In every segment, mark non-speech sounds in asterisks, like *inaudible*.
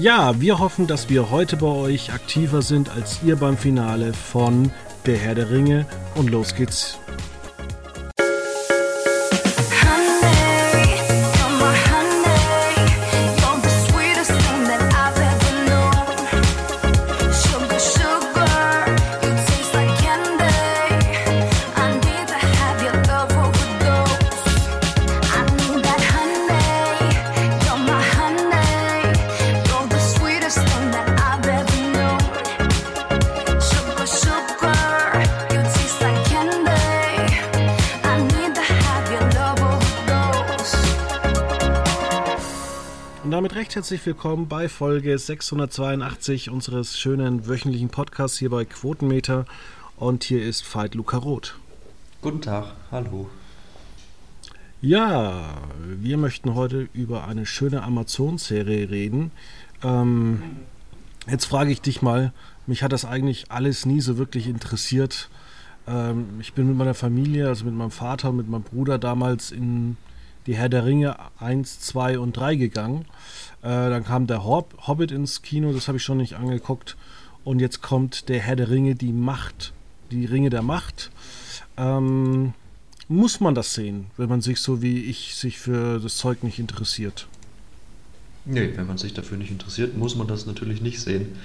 Ja, wir hoffen, dass wir heute bei euch aktiver sind als ihr beim Finale von Der Herr der Ringe. Und los geht's. Herzlich willkommen bei Folge 682 unseres schönen wöchentlichen Podcasts hier bei Quotenmeter. Und hier ist Veit Luca Roth. Guten Tag, hallo. Ja, wir möchten heute über eine schöne Amazon-Serie reden. Ähm, jetzt frage ich dich mal, mich hat das eigentlich alles nie so wirklich interessiert. Ähm, ich bin mit meiner Familie, also mit meinem Vater, mit meinem Bruder damals in die Herr der Ringe 1, 2 und 3 gegangen. Äh, dann kam der Hob Hobbit ins Kino, das habe ich schon nicht angeguckt. Und jetzt kommt der Herr der Ringe, die Macht, die Ringe der Macht. Ähm, muss man das sehen, wenn man sich so wie ich sich für das Zeug nicht interessiert? Nee, wenn man sich dafür nicht interessiert, muss man das natürlich nicht sehen.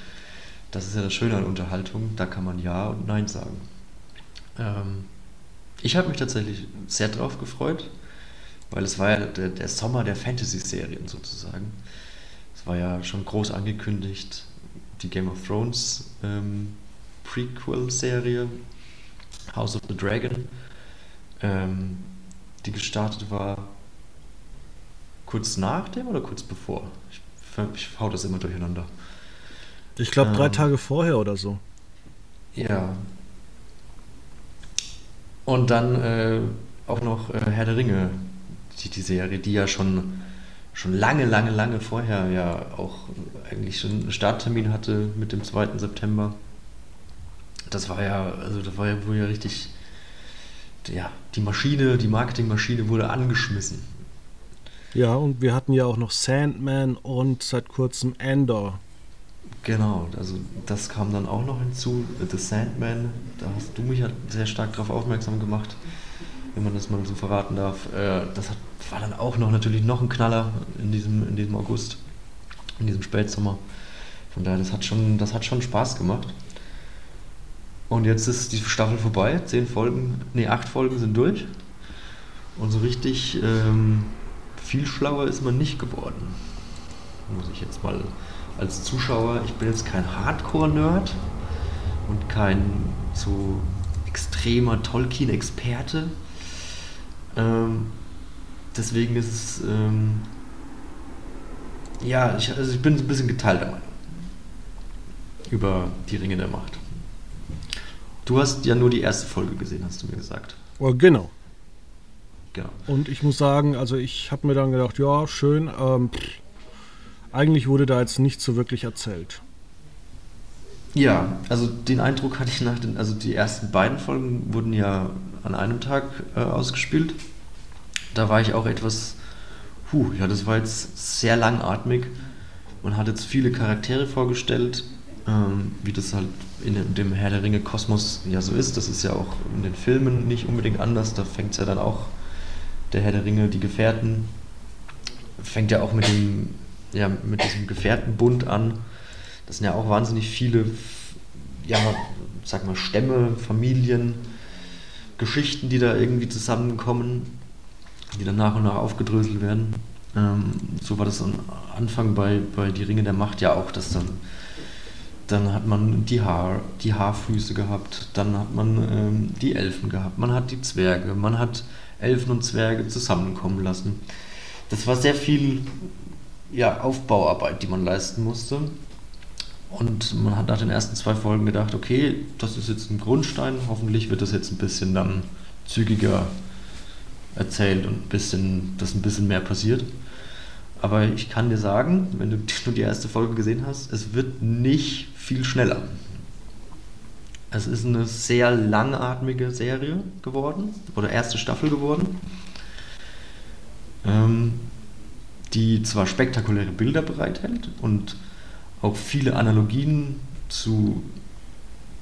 Das ist ja das Schöne an Unterhaltung, da kann man Ja und Nein sagen. Ähm, ich habe mich tatsächlich sehr drauf gefreut weil es war ja der, der Sommer der Fantasy-Serien sozusagen. Es war ja schon groß angekündigt, die Game of Thrones ähm, Prequel-Serie, House of the Dragon, ähm, die gestartet war kurz nach dem oder kurz bevor? Ich, ich hau das immer durcheinander. Ich glaube drei ähm, Tage vorher oder so. Ja. Und dann äh, auch noch äh, Herr der Ringe die, die Serie, die ja schon, schon lange, lange, lange vorher ja auch eigentlich schon einen Starttermin hatte mit dem 2. September. Das war ja, also das war ja wohl ja richtig, ja, die Maschine, die Marketingmaschine wurde angeschmissen. Ja, und wir hatten ja auch noch Sandman und seit kurzem Endor. Genau, also das kam dann auch noch hinzu. The Sandman, da hast du mich ja sehr stark darauf aufmerksam gemacht wenn man das mal so verraten darf. Äh, das hat, war dann auch noch natürlich noch ein Knaller in diesem, in diesem August, in diesem Spätsommer. Von daher, das hat schon, das hat schon Spaß gemacht. Und jetzt ist die Staffel vorbei, zehn Folgen, nee, acht Folgen sind durch. Und so richtig ähm, viel schlauer ist man nicht geworden. Muss ich jetzt mal als Zuschauer, ich bin jetzt kein Hardcore-Nerd und kein so extremer Tolkien-Experte, ähm, deswegen ist es. Ähm, ja, ich, also ich bin ein bisschen geteilter Meinung über die Ringe der Macht. Du hast ja nur die erste Folge gesehen, hast du mir gesagt. Oh, genau. Genau. Und ich muss sagen, also ich habe mir dann gedacht, ja, schön. Ähm, eigentlich wurde da jetzt nicht so wirklich erzählt. Ja, also den Eindruck hatte ich nach den, also die ersten beiden Folgen wurden ja an einem Tag äh, ausgespielt. Da war ich auch etwas, puh, ja, das war jetzt sehr langatmig. Man hat jetzt viele Charaktere vorgestellt, ähm, wie das halt in dem Herr der Ringe Kosmos ja so ist. Das ist ja auch in den Filmen nicht unbedingt anders. Da fängt es ja dann auch, der Herr der Ringe, die Gefährten, fängt ja auch mit dem, ja, mit diesem Gefährtenbund an das sind ja auch wahnsinnig viele, ja, sag mal, Stämme, Familien, Geschichten, die da irgendwie zusammenkommen, die dann nach und nach aufgedröselt werden. Ähm, so war das am Anfang bei, bei Die Ringe der Macht ja auch, dass dann dann hat man die, Haar, die Haarfüße gehabt, dann hat man ähm, die Elfen gehabt, man hat die Zwerge, man hat Elfen und Zwerge zusammenkommen lassen. Das war sehr viel ja, Aufbauarbeit, die man leisten musste. Und man hat nach den ersten zwei Folgen gedacht, okay, das ist jetzt ein Grundstein, hoffentlich wird das jetzt ein bisschen dann zügiger erzählt und ein bisschen, dass ein bisschen mehr passiert. Aber ich kann dir sagen, wenn du *laughs* nur die erste Folge gesehen hast, es wird nicht viel schneller. Es ist eine sehr langatmige Serie geworden, oder erste Staffel geworden, ähm, die zwar spektakuläre Bilder bereithält und auch viele Analogien zu,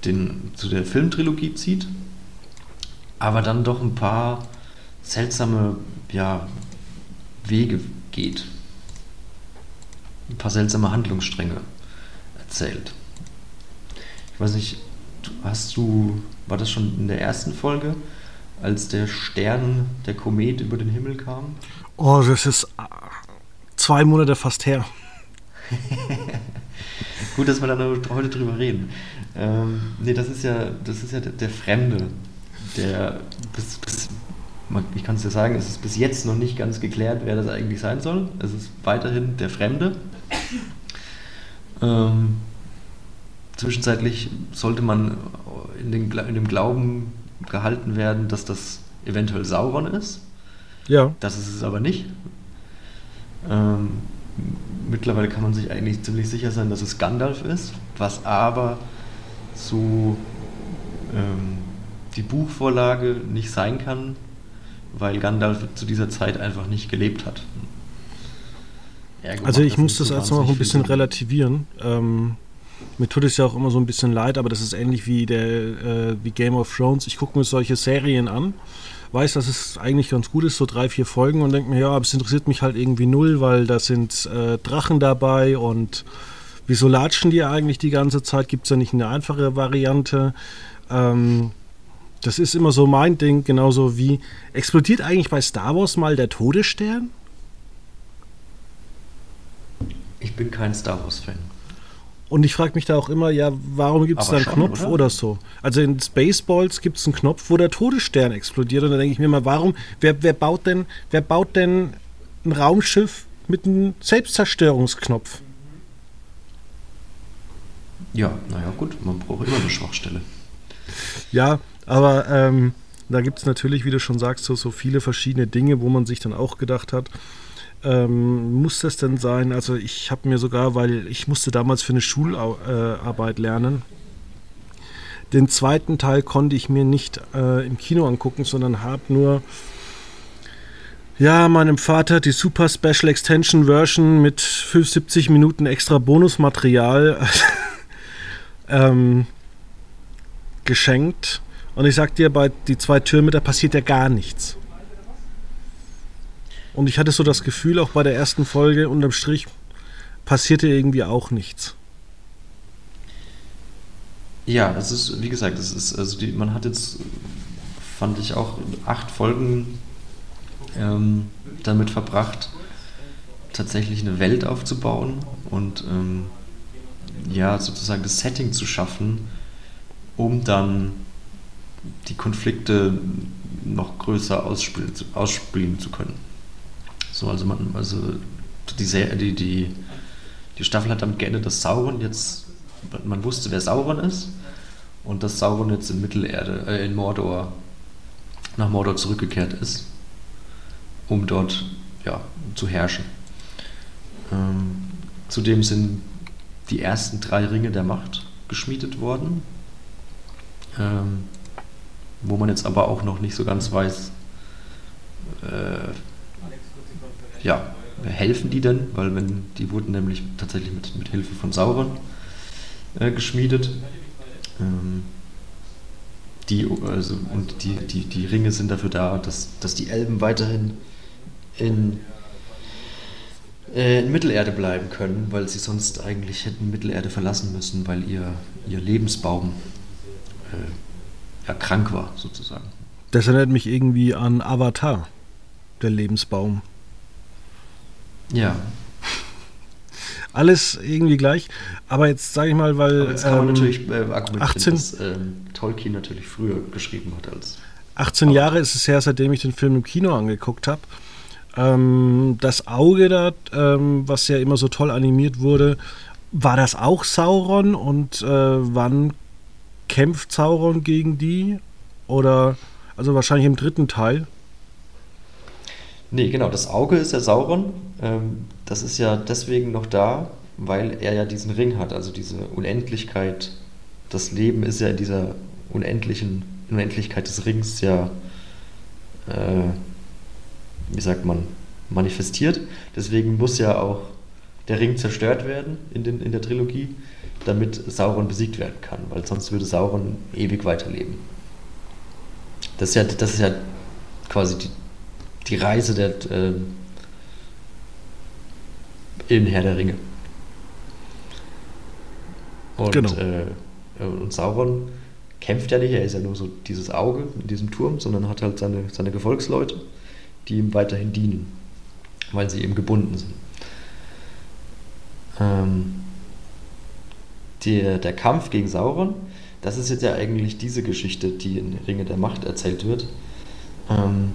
den, zu der Filmtrilogie zieht, aber dann doch ein paar seltsame ja, Wege geht. Ein paar seltsame Handlungsstränge erzählt. Ich weiß nicht, hast du, war das schon in der ersten Folge, als der Stern, der Komet über den Himmel kam? Oh, das ist äh, zwei Monate fast her. *laughs* Gut, dass wir dann heute drüber reden. Ähm, nee, das ist ja, das ist ja der, der Fremde, der bis, bis ich kann es dir sagen, es ist bis jetzt noch nicht ganz geklärt, wer das eigentlich sein soll. Es ist weiterhin der Fremde. Ähm, zwischenzeitlich sollte man in, den, in dem Glauben gehalten werden, dass das eventuell Sauron ist. Ja. Das ist es aber nicht. Ähm, mittlerweile kann man sich eigentlich ziemlich sicher sein, dass es Gandalf ist, was aber so ähm, die Buchvorlage nicht sein kann, weil Gandalf zu dieser Zeit einfach nicht gelebt hat. also ich muss das erstmal noch ein bisschen relativieren. Ähm, mir tut es ja auch immer so ein bisschen leid, aber das ist ähnlich wie, der, äh, wie Game of Thrones. Ich gucke mir solche Serien an, weiß, dass es eigentlich ganz gut ist, so drei, vier Folgen und denke mir, ja, aber es interessiert mich halt irgendwie null, weil da sind äh, Drachen dabei und wieso latschen die eigentlich die ganze Zeit? Gibt es da nicht eine einfache Variante? Ähm, das ist immer so mein Ding, genauso wie explodiert eigentlich bei Star Wars mal der Todesstern? Ich bin kein Star Wars-Fan. Und ich frage mich da auch immer, ja, warum gibt es da einen schon, Knopf oder? oder? so? Also in Spaceballs gibt es einen Knopf, wo der Todesstern explodiert. Und da denke ich mir mal, warum, wer, wer, baut denn, wer baut denn ein Raumschiff mit einem Selbstzerstörungsknopf? Ja, naja, gut, man braucht immer eine Schwachstelle. Ja, aber ähm, da gibt es natürlich, wie du schon sagst, so, so viele verschiedene Dinge, wo man sich dann auch gedacht hat, ähm, muss das denn sein? Also ich habe mir sogar, weil ich musste damals für eine Schularbeit lernen, den zweiten Teil konnte ich mir nicht äh, im Kino angucken, sondern habe nur ja, meinem Vater die Super Special Extension Version mit 75 Minuten extra Bonusmaterial *laughs* ähm, geschenkt. Und ich sag dir, bei die zwei Türme, da passiert ja gar nichts. Und ich hatte so das Gefühl, auch bei der ersten Folge, unterm Strich passierte irgendwie auch nichts. Ja, es ist, wie gesagt, es ist, also die, man hat jetzt, fand ich auch acht Folgen ähm, damit verbracht, tatsächlich eine Welt aufzubauen und ähm, ja, sozusagen das Setting zu schaffen, um dann die Konflikte noch größer ausspielen, ausspielen zu können. So, also man, also die, die, die, die Staffel hat damit geendet, dass Sauron jetzt, man wusste, wer Sauron ist und dass Sauron jetzt in Mittelerde, äh, in Mordor, nach Mordor zurückgekehrt ist, um dort ja, zu herrschen. Ähm, zudem sind die ersten drei Ringe der Macht geschmiedet worden, ähm, wo man jetzt aber auch noch nicht so ganz weiß, äh, ja, helfen die denn? Weil wenn die wurden nämlich tatsächlich mit, mit Hilfe von Sauron äh, geschmiedet. Ähm, die, also, und die, die, die Ringe sind dafür da, dass, dass die Elben weiterhin in, äh, in Mittelerde bleiben können, weil sie sonst eigentlich hätten Mittelerde verlassen müssen, weil ihr, ihr Lebensbaum äh, ja, krank war, sozusagen. Das erinnert mich irgendwie an Avatar, der Lebensbaum. Ja. *laughs* Alles irgendwie gleich. Aber jetzt sage ich mal, weil. Aber jetzt kann man ähm, natürlich äh, argumentieren, 18, dass ähm, Tolkien natürlich früher geschrieben hat als. 18 Jahre ist es her, seitdem ich den Film im Kino angeguckt habe. Ähm, das Auge da, ähm, was ja immer so toll animiert wurde, war das auch Sauron? Und äh, wann kämpft Sauron gegen die? Oder, also wahrscheinlich im dritten Teil. Nee, genau, das Auge ist ja Sauron. Ähm, das ist ja deswegen noch da, weil er ja diesen Ring hat, also diese Unendlichkeit. Das Leben ist ja in dieser unendlichen Unendlichkeit des Rings ja, äh, wie sagt man, manifestiert. Deswegen muss ja auch der Ring zerstört werden in, den, in der Trilogie, damit Sauron besiegt werden kann, weil sonst würde Sauron ewig weiterleben. Das ist ja, das ist ja quasi die, die Reise der, äh, in Herr der Ringe. Und, genau. äh, und Sauron kämpft ja nicht, er ist ja nur so dieses Auge in diesem Turm, sondern hat halt seine, seine Gefolgsleute, die ihm weiterhin dienen, weil sie eben gebunden sind. Ähm, der, der Kampf gegen Sauron, das ist jetzt ja eigentlich diese Geschichte, die in Ringe der Macht erzählt wird. Ähm,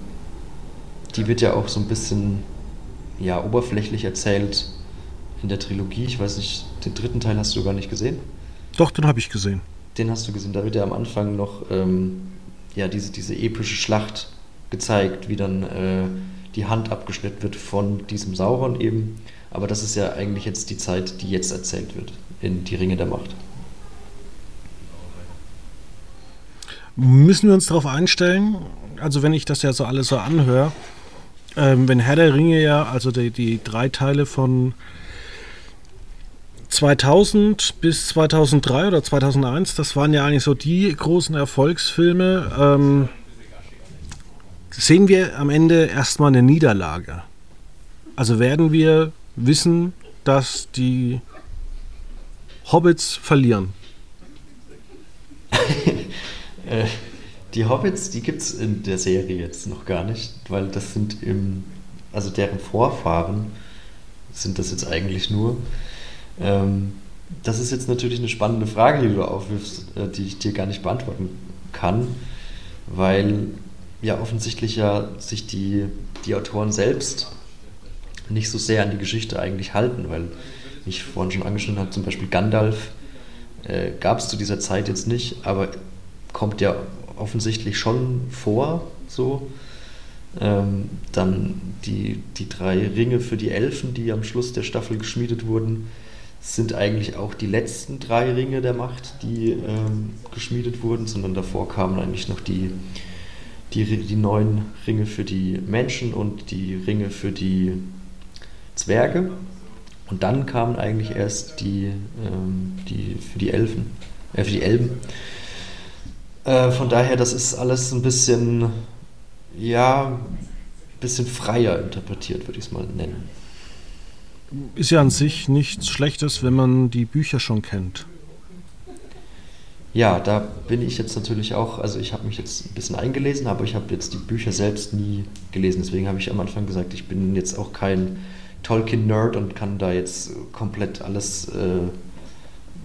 die wird ja auch so ein bisschen ja, oberflächlich erzählt in der Trilogie. Ich weiß nicht, den dritten Teil hast du gar nicht gesehen. Doch, den habe ich gesehen. Den hast du gesehen. Da wird ja am Anfang noch ähm, ja, diese, diese epische Schlacht gezeigt, wie dann äh, die Hand abgeschnitten wird von diesem Sauron eben. Aber das ist ja eigentlich jetzt die Zeit, die jetzt erzählt wird in Die Ringe der Macht. Müssen wir uns darauf einstellen? Also wenn ich das ja so alles so anhöre, ähm, wenn Herr der Ringe ja, also die, die drei Teile von 2000 bis 2003 oder 2001, das waren ja eigentlich so die großen Erfolgsfilme. Ähm, sehen wir am Ende erstmal eine Niederlage. Also werden wir wissen, dass die Hobbits verlieren. *laughs* Äh, die Hobbits, die gibt es in der Serie jetzt noch gar nicht, weil das sind im, also deren Vorfahren sind das jetzt eigentlich nur. Ähm, das ist jetzt natürlich eine spannende Frage, die du aufwirfst, äh, die ich dir gar nicht beantworten kann, weil ja offensichtlich ja sich die, die Autoren selbst nicht so sehr an die Geschichte eigentlich halten, weil ich vorhin schon angeschnitten habe, zum Beispiel Gandalf äh, gab es zu dieser Zeit jetzt nicht, aber kommt ja offensichtlich schon vor, so. Ähm, dann die, die drei Ringe für die Elfen, die am Schluss der Staffel geschmiedet wurden, sind eigentlich auch die letzten drei Ringe der Macht, die ähm, geschmiedet wurden, sondern davor kamen eigentlich noch die, die, die neuen Ringe für die Menschen und die Ringe für die Zwerge. Und dann kamen eigentlich erst die, ähm, die für die Elfen, äh, für die Elben. Äh, von daher, das ist alles ein bisschen, ja, ein bisschen freier interpretiert, würde ich es mal nennen. Ist ja an sich nichts Schlechtes, wenn man die Bücher schon kennt. Ja, da bin ich jetzt natürlich auch, also ich habe mich jetzt ein bisschen eingelesen, aber ich habe jetzt die Bücher selbst nie gelesen. Deswegen habe ich am Anfang gesagt, ich bin jetzt auch kein Tolkien-Nerd und kann da jetzt komplett alles äh,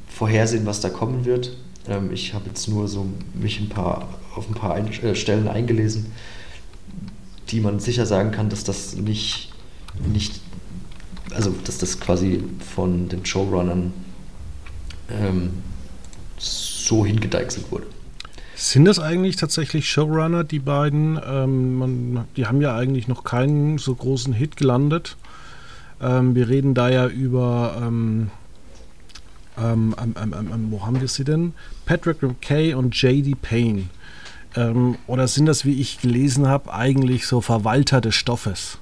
vorhersehen, was da kommen wird. Ähm, ich habe jetzt nur so mich ein paar, auf ein paar ein äh, Stellen eingelesen, die man sicher sagen kann, dass das nicht, nicht also dass das quasi von den Showrunnern ähm, so hingedeichselt wurde. Sind das eigentlich tatsächlich Showrunner, die beiden? Ähm, man, die haben ja eigentlich noch keinen so großen Hit gelandet. Ähm, wir reden da ja über, ähm, ähm, ähm, ähm wo haben wir sie denn? Patrick McKay und J.D. Payne. oder sind das, wie ich gelesen habe, eigentlich so Verwalter des Stoffes?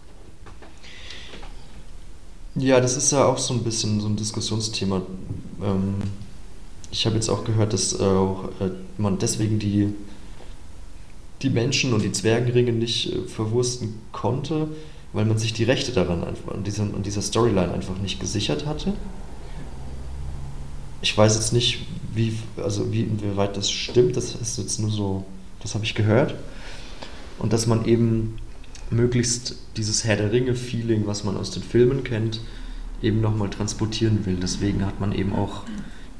Ja, das ist ja auch so ein bisschen so ein Diskussionsthema. Ähm, ich habe jetzt auch gehört, dass äh, auch, äh, man deswegen die, die Menschen und die Zwergenringe nicht äh, verwursten konnte, weil man sich die Rechte daran einfach an dieser, an dieser Storyline einfach nicht gesichert hatte. Ich weiß jetzt nicht, wie, also wie, inwieweit das stimmt, das ist jetzt nur so, das habe ich gehört. Und dass man eben möglichst dieses Herr der Ringe-Feeling, was man aus den Filmen kennt, eben nochmal transportieren will. Deswegen hat man eben auch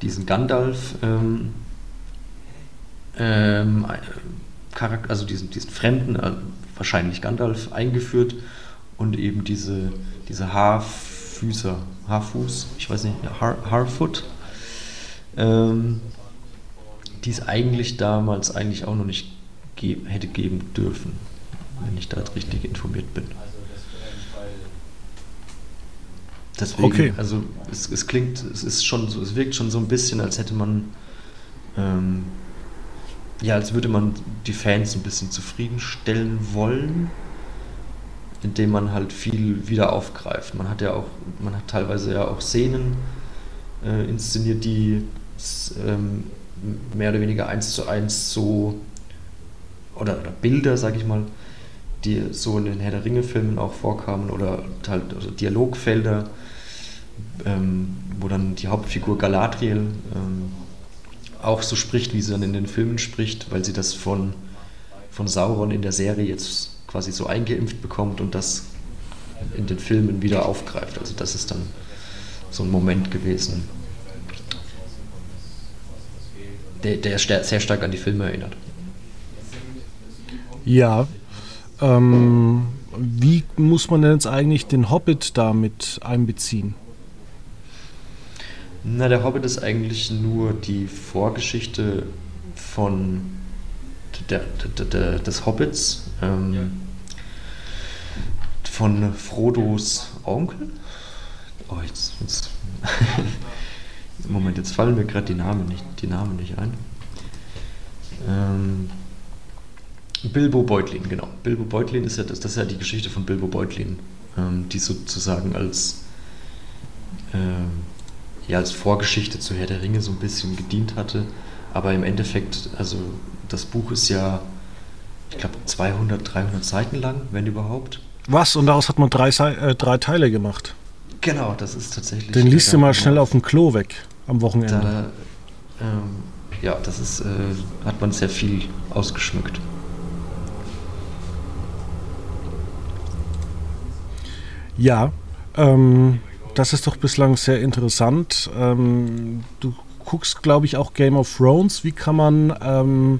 diesen Gandalf, ähm, ähm, Charakter, also diesen, diesen Fremden, äh, wahrscheinlich Gandalf, eingeführt und eben diese, diese Haarfüßer, Haarfuß, ich weiß nicht, Haar, Haarfoot, ähm, die es eigentlich damals eigentlich auch noch nicht ge hätte geben dürfen wenn ich da richtig informiert bin. Deswegen, okay. also es, es klingt, es ist schon so, es wirkt schon so ein bisschen, als hätte man, ähm, ja, als würde man die Fans ein bisschen zufriedenstellen wollen. indem man halt viel wieder aufgreift. Man hat ja auch, man hat teilweise ja auch Szenen äh, inszeniert, die ähm, mehr oder weniger eins zu eins so oder, oder Bilder, sag ich mal, die so in den Herr der Ringe-Filmen auch vorkamen oder halt also Dialogfelder, ähm, wo dann die Hauptfigur Galadriel ähm, auch so spricht, wie sie dann in den Filmen spricht, weil sie das von, von Sauron in der Serie jetzt quasi so eingeimpft bekommt und das in den Filmen wieder aufgreift. Also das ist dann so ein Moment gewesen, der, der sehr stark an die Filme erinnert. Ja. Ähm, wie muss man denn jetzt eigentlich den Hobbit damit einbeziehen? Na, der Hobbit ist eigentlich nur die Vorgeschichte von der, der, der, des Hobbits, ähm, ja. von Frodos Onkel. Oh, jetzt, jetzt *laughs* Moment, jetzt fallen mir gerade die Namen nicht, die Namen nicht ein. Ähm, Bilbo Beutlin, genau. Bilbo Beutlin ist ja das, das ist ja die Geschichte von Bilbo Beutlin, ähm, die sozusagen als, ähm, ja, als Vorgeschichte zu Herr der Ringe so ein bisschen gedient hatte. Aber im Endeffekt, also das Buch ist ja, ich glaube, 200, 300 Seiten lang, wenn überhaupt. Was? Und daraus hat man drei, äh, drei Teile gemacht? Genau, das ist tatsächlich. Den liest du mal schnell auf dem Klo weg am Wochenende. Da, ähm, ja, das ist, äh, hat man sehr viel ausgeschmückt. Ja, ähm, das ist doch bislang sehr interessant. Ähm, du guckst, glaube ich, auch Game of Thrones. Wie kann man ähm,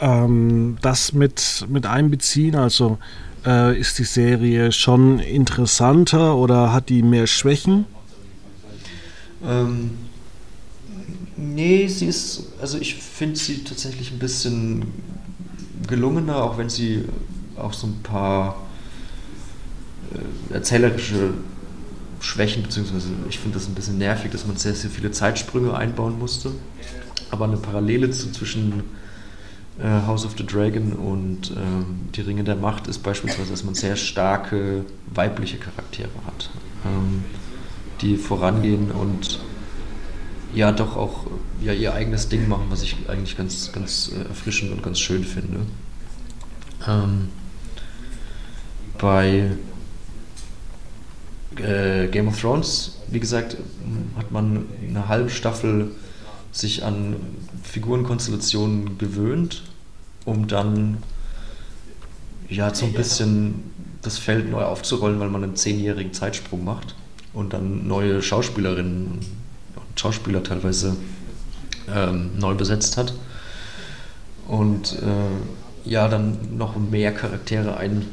ähm, das mit, mit einbeziehen? Also äh, ist die Serie schon interessanter oder hat die mehr Schwächen? Ähm, nee, sie ist, also ich finde sie tatsächlich ein bisschen gelungener, auch wenn sie auch so ein paar äh, erzählerische Schwächen, beziehungsweise ich finde das ein bisschen nervig, dass man sehr, sehr viele Zeitsprünge einbauen musste. Aber eine Parallele zu, zwischen äh, House of the Dragon und ähm, Die Ringe der Macht ist beispielsweise, dass man sehr starke weibliche Charaktere hat, ähm, die vorangehen und ja doch auch ja, ihr eigenes Ding machen, was ich eigentlich ganz, ganz äh, erfrischend und ganz schön finde. Ähm, bei äh, Game of Thrones, wie gesagt, hat man eine halbe Staffel sich an Figurenkonstellationen gewöhnt, um dann ja so ein bisschen das Feld neu aufzurollen, weil man einen zehnjährigen Zeitsprung macht und dann neue Schauspielerinnen und Schauspieler teilweise ähm, neu besetzt hat und äh, ja dann noch mehr Charaktere ein,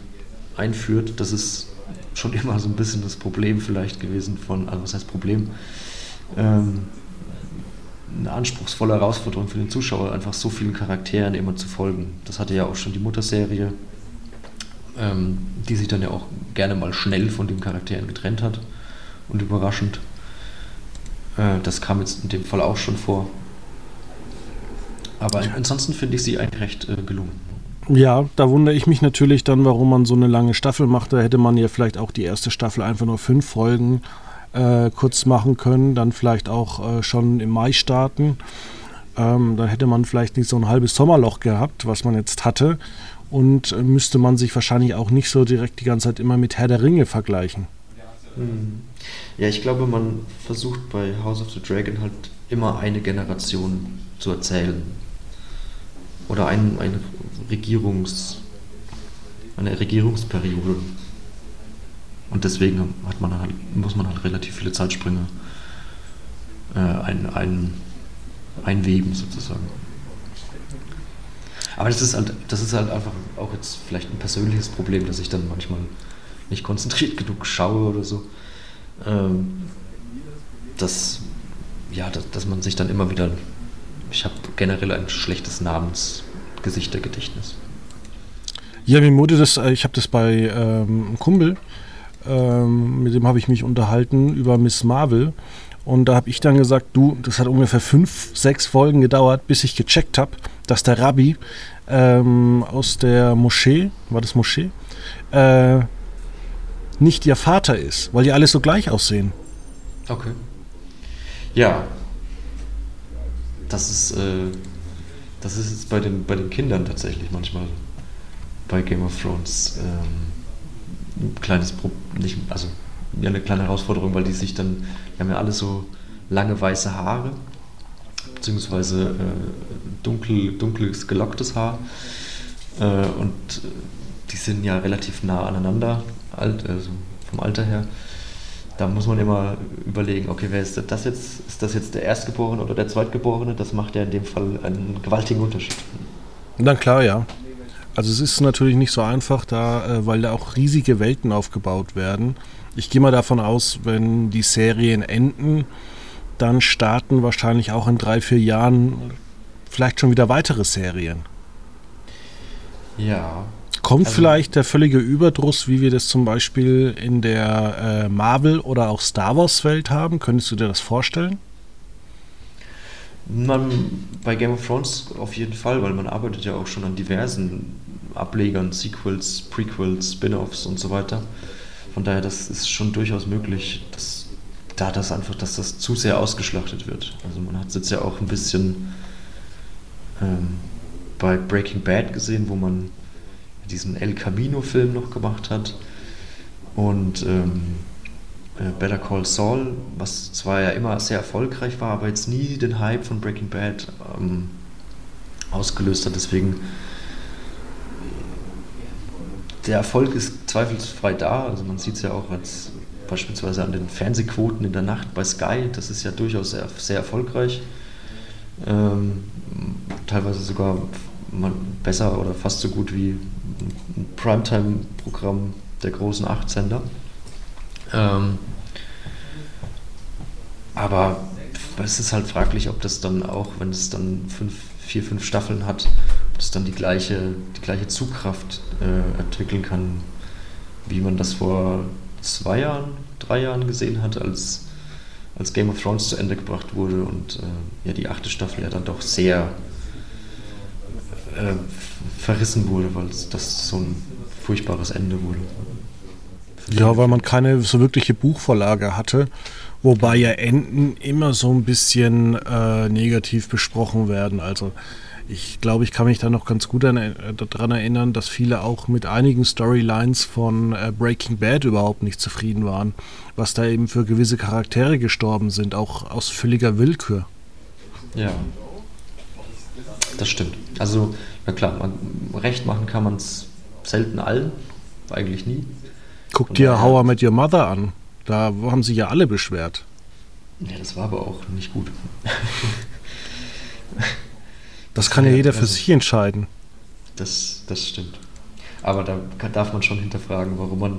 einführt. Das ist schon *laughs* immer so ein bisschen das Problem vielleicht gewesen von, also was heißt Problem? Ähm, eine anspruchsvolle Herausforderung für den Zuschauer, einfach so vielen Charakteren immer zu folgen. Das hatte ja auch schon die Mutterserie, ähm, die sich dann ja auch gerne mal schnell von den Charakteren getrennt hat und überraschend. Äh, das kam jetzt in dem Fall auch schon vor. Aber ansonsten finde ich sie eigentlich recht äh, gelungen. Ja, da wundere ich mich natürlich dann, warum man so eine lange Staffel macht. Da hätte man ja vielleicht auch die erste Staffel einfach nur fünf Folgen äh, kurz machen können, dann vielleicht auch äh, schon im Mai starten. Ähm, dann hätte man vielleicht nicht so ein halbes Sommerloch gehabt, was man jetzt hatte. Und äh, müsste man sich wahrscheinlich auch nicht so direkt die ganze Zeit immer mit Herr der Ringe vergleichen. Hm. Ja, ich glaube, man versucht bei House of the Dragon halt immer eine Generation zu erzählen. Oder ein, ein Regierungs, eine Regierungsperiode. Und deswegen hat man halt, muss man halt relativ viele Zeitsprünge äh, ein, ein, einweben sozusagen. Aber das ist halt, das ist halt einfach auch jetzt vielleicht ein persönliches Problem, dass ich dann manchmal nicht konzentriert genug schaue oder so. Ähm, dass, ja, dass, dass man sich dann immer wieder. Ich habe generell ein schlechtes Namensgesichtergedächtnis. Ja, mir wurde das, äh, ich habe das bei ähm, einem Kumpel, ähm, mit dem habe ich mich unterhalten über Miss Marvel. Und da habe ich dann gesagt, du, das hat ungefähr fünf, sechs Folgen gedauert, bis ich gecheckt habe, dass der Rabbi ähm, aus der Moschee, war das Moschee, äh, nicht ihr Vater ist, weil die alle so gleich aussehen. Okay. Ja. Das ist, äh, das ist jetzt bei den, bei den Kindern tatsächlich manchmal bei Game of Thrones ähm, ein kleines Problem, also ja, eine kleine Herausforderung, weil die sich dann, die haben ja alle so lange weiße Haare, beziehungsweise äh, dunkel, dunkles gelocktes Haar. Äh, und die sind ja relativ nah aneinander, alt, also vom Alter her. Da muss man immer überlegen, okay, wer ist das jetzt? Ist das jetzt der Erstgeborene oder der Zweitgeborene? Das macht ja in dem Fall einen gewaltigen Unterschied. Na klar, ja. Also es ist natürlich nicht so einfach da, äh, weil da auch riesige Welten aufgebaut werden. Ich gehe mal davon aus, wenn die Serien enden, dann starten wahrscheinlich auch in drei, vier Jahren vielleicht schon wieder weitere Serien. Ja. Kommt also, vielleicht der völlige Überdruss, wie wir das zum Beispiel in der äh, Marvel- oder auch Star Wars-Welt haben? Könntest du dir das vorstellen? Man, bei Game of Thrones auf jeden Fall, weil man arbeitet ja auch schon an diversen Ablegern, Sequels, Prequels, Spin-offs und so weiter. Von daher, das ist schon durchaus möglich, dass da das einfach, dass das zu sehr ausgeschlachtet wird. Also man hat es jetzt ja auch ein bisschen ähm, bei Breaking Bad gesehen, wo man diesen El Camino-Film noch gemacht hat. Und ähm, äh, Better Call Saul, was zwar ja immer sehr erfolgreich war, aber jetzt nie den Hype von Breaking Bad ähm, ausgelöst hat. Deswegen der Erfolg ist zweifelsfrei da. Also man sieht es ja auch als beispielsweise an den Fernsehquoten in der Nacht bei Sky. Das ist ja durchaus sehr, sehr erfolgreich. Ähm, teilweise sogar besser oder fast so gut wie ein Primetime-Programm der großen Achtsender. Ähm, aber es ist halt fraglich, ob das dann auch, wenn es dann fünf, vier, fünf Staffeln hat, ob es dann die gleiche, die gleiche Zugkraft äh, entwickeln kann, wie man das vor zwei Jahren, drei Jahren gesehen hat, als, als Game of Thrones zu Ende gebracht wurde und äh, ja die achte Staffel ja dann doch sehr äh, verrissen wurde, weil das so ein furchtbares Ende wurde. Ja, weil man keine so wirkliche Buchvorlage hatte, wobei ja Enden immer so ein bisschen äh, negativ besprochen werden. Also ich glaube, ich kann mich da noch ganz gut daran erinnern, dass viele auch mit einigen Storylines von äh, Breaking Bad überhaupt nicht zufrieden waren, was da eben für gewisse Charaktere gestorben sind, auch aus völliger Willkür. Ja, das stimmt. Also, na klar, man, recht machen kann man es selten allen, eigentlich nie. Guck dir How I Met Your Mother an. Da haben sich ja alle beschwert. Ja, das war aber auch nicht gut. *laughs* das kann ja, ja jeder also, für sich entscheiden. Das, das stimmt. Aber da darf man schon hinterfragen, warum man.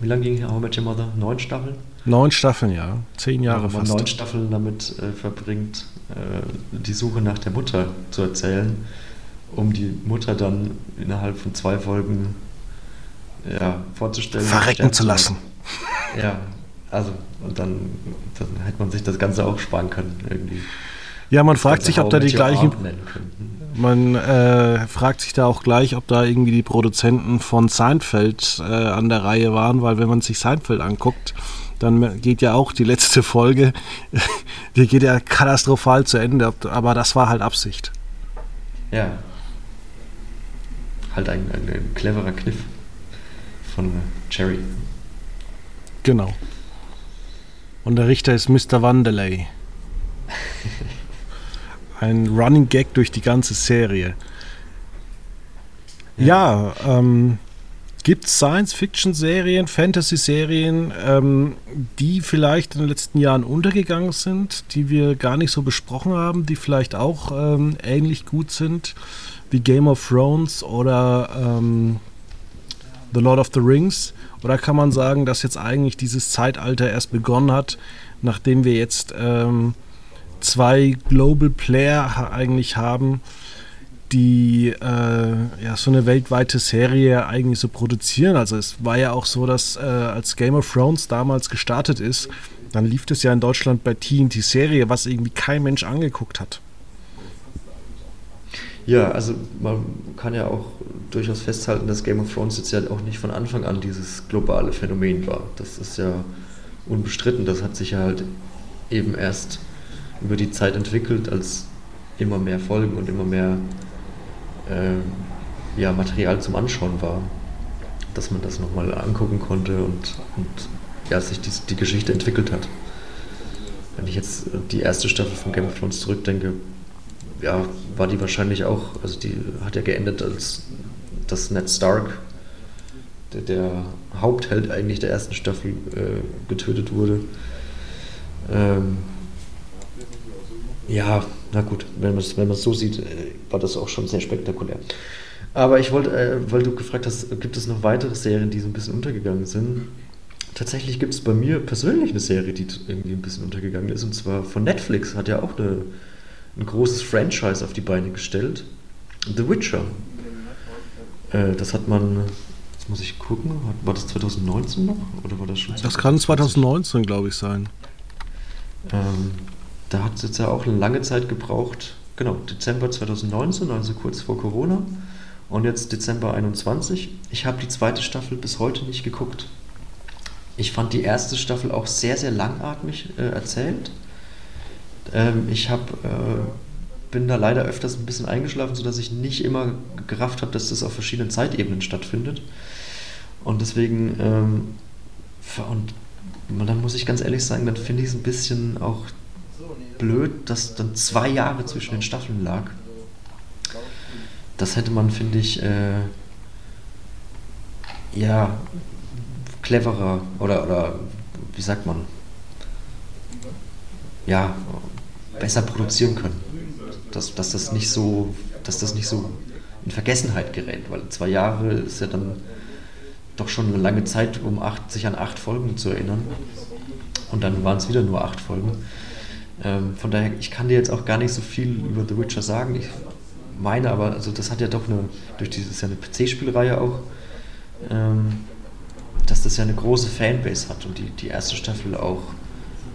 Wie lange ging How I Met Your Mother? Neun Staffeln? Neun Staffeln, ja. Zehn Jahre warum fast. man neun Staffeln damit äh, verbringt, äh, die Suche nach der Mutter zu erzählen, um die Mutter dann innerhalb von zwei Folgen ja, vorzustellen. Verrecken zu lassen. Ja, also und dann, dann hätte man sich das Ganze auch sparen können irgendwie. Ja, man fragt sich, ob da die gleichen. Man äh, fragt sich da auch gleich, ob da irgendwie die Produzenten von Seinfeld äh, an der Reihe waren, weil wenn man sich Seinfeld anguckt, dann geht ja auch die letzte Folge, *laughs* die geht ja katastrophal zu Ende, aber das war halt Absicht. Ja. Halt ein, ein, ein cleverer Kniff von Cherry. Genau. Und der Richter ist Mr. Wanderley. *laughs* Ein Running Gag durch die ganze Serie. Ja, ja ähm, gibt es Science-Fiction-Serien, Fantasy-Serien, ähm, die vielleicht in den letzten Jahren untergegangen sind, die wir gar nicht so besprochen haben, die vielleicht auch ähm, ähnlich gut sind wie Game of Thrones oder ähm, The Lord of the Rings? Oder kann man sagen, dass jetzt eigentlich dieses Zeitalter erst begonnen hat, nachdem wir jetzt ähm, zwei Global Player eigentlich haben, die äh, ja so eine weltweite Serie eigentlich so produzieren. Also es war ja auch so, dass äh, als Game of Thrones damals gestartet ist, dann lief das ja in Deutschland bei TNT Serie, was irgendwie kein Mensch angeguckt hat. Ja, also man kann ja auch durchaus festhalten, dass Game of Thrones jetzt ja auch nicht von Anfang an dieses globale Phänomen war. Das ist ja unbestritten. Das hat sich ja halt eben erst über die Zeit entwickelt, als immer mehr Folgen und immer mehr äh, ja, Material zum Anschauen war, dass man das nochmal angucken konnte und, und ja, sich die, die Geschichte entwickelt hat. Wenn ich jetzt die erste Staffel von Game of Thrones zurückdenke, ja, war die wahrscheinlich auch, also die hat ja geendet, als dass Ned Stark, der, der Hauptheld eigentlich der ersten Staffel, äh, getötet wurde. Ähm, ja, na gut, wenn man es wenn so sieht, äh, war das auch schon sehr spektakulär. Aber ich wollte, äh, weil du gefragt hast, gibt es noch weitere Serien, die so ein bisschen untergegangen sind? Tatsächlich gibt es bei mir persönlich eine Serie, die irgendwie ein bisschen untergegangen ist, und zwar von Netflix, hat ja auch eine, ein großes Franchise auf die Beine gestellt. The Witcher. Äh, das hat man, jetzt muss ich gucken, war das 2019 noch? Oder war das schon Das kann 2019, glaube ich, sein. Ähm, da hat es jetzt ja auch eine lange Zeit gebraucht. Genau, Dezember 2019, also kurz vor Corona. Und jetzt Dezember 21. Ich habe die zweite Staffel bis heute nicht geguckt. Ich fand die erste Staffel auch sehr, sehr langatmig äh, erzählt. Ähm, ich hab, äh, bin da leider öfters ein bisschen eingeschlafen, sodass ich nicht immer gerafft habe, dass das auf verschiedenen Zeitebenen stattfindet. Und deswegen, ähm, und dann muss ich ganz ehrlich sagen, dann finde ich es ein bisschen auch blöd, dass dann zwei Jahre zwischen den Staffeln lag. Das hätte man, finde ich, äh, ja, cleverer oder, oder wie sagt man, ja, besser produzieren können. Dass, dass das nicht so, dass das nicht so in Vergessenheit gerät, weil zwei Jahre ist ja dann doch schon eine lange Zeit, um acht, sich an acht Folgen zu erinnern. Und dann waren es wieder nur acht Folgen. Ähm, von daher, ich kann dir jetzt auch gar nicht so viel über The Witcher sagen. Ich meine aber, also das hat ja doch eine, durch dieses ja eine PC-Spielreihe auch, ähm, dass das ja eine große Fanbase hat und die, die erste Staffel auch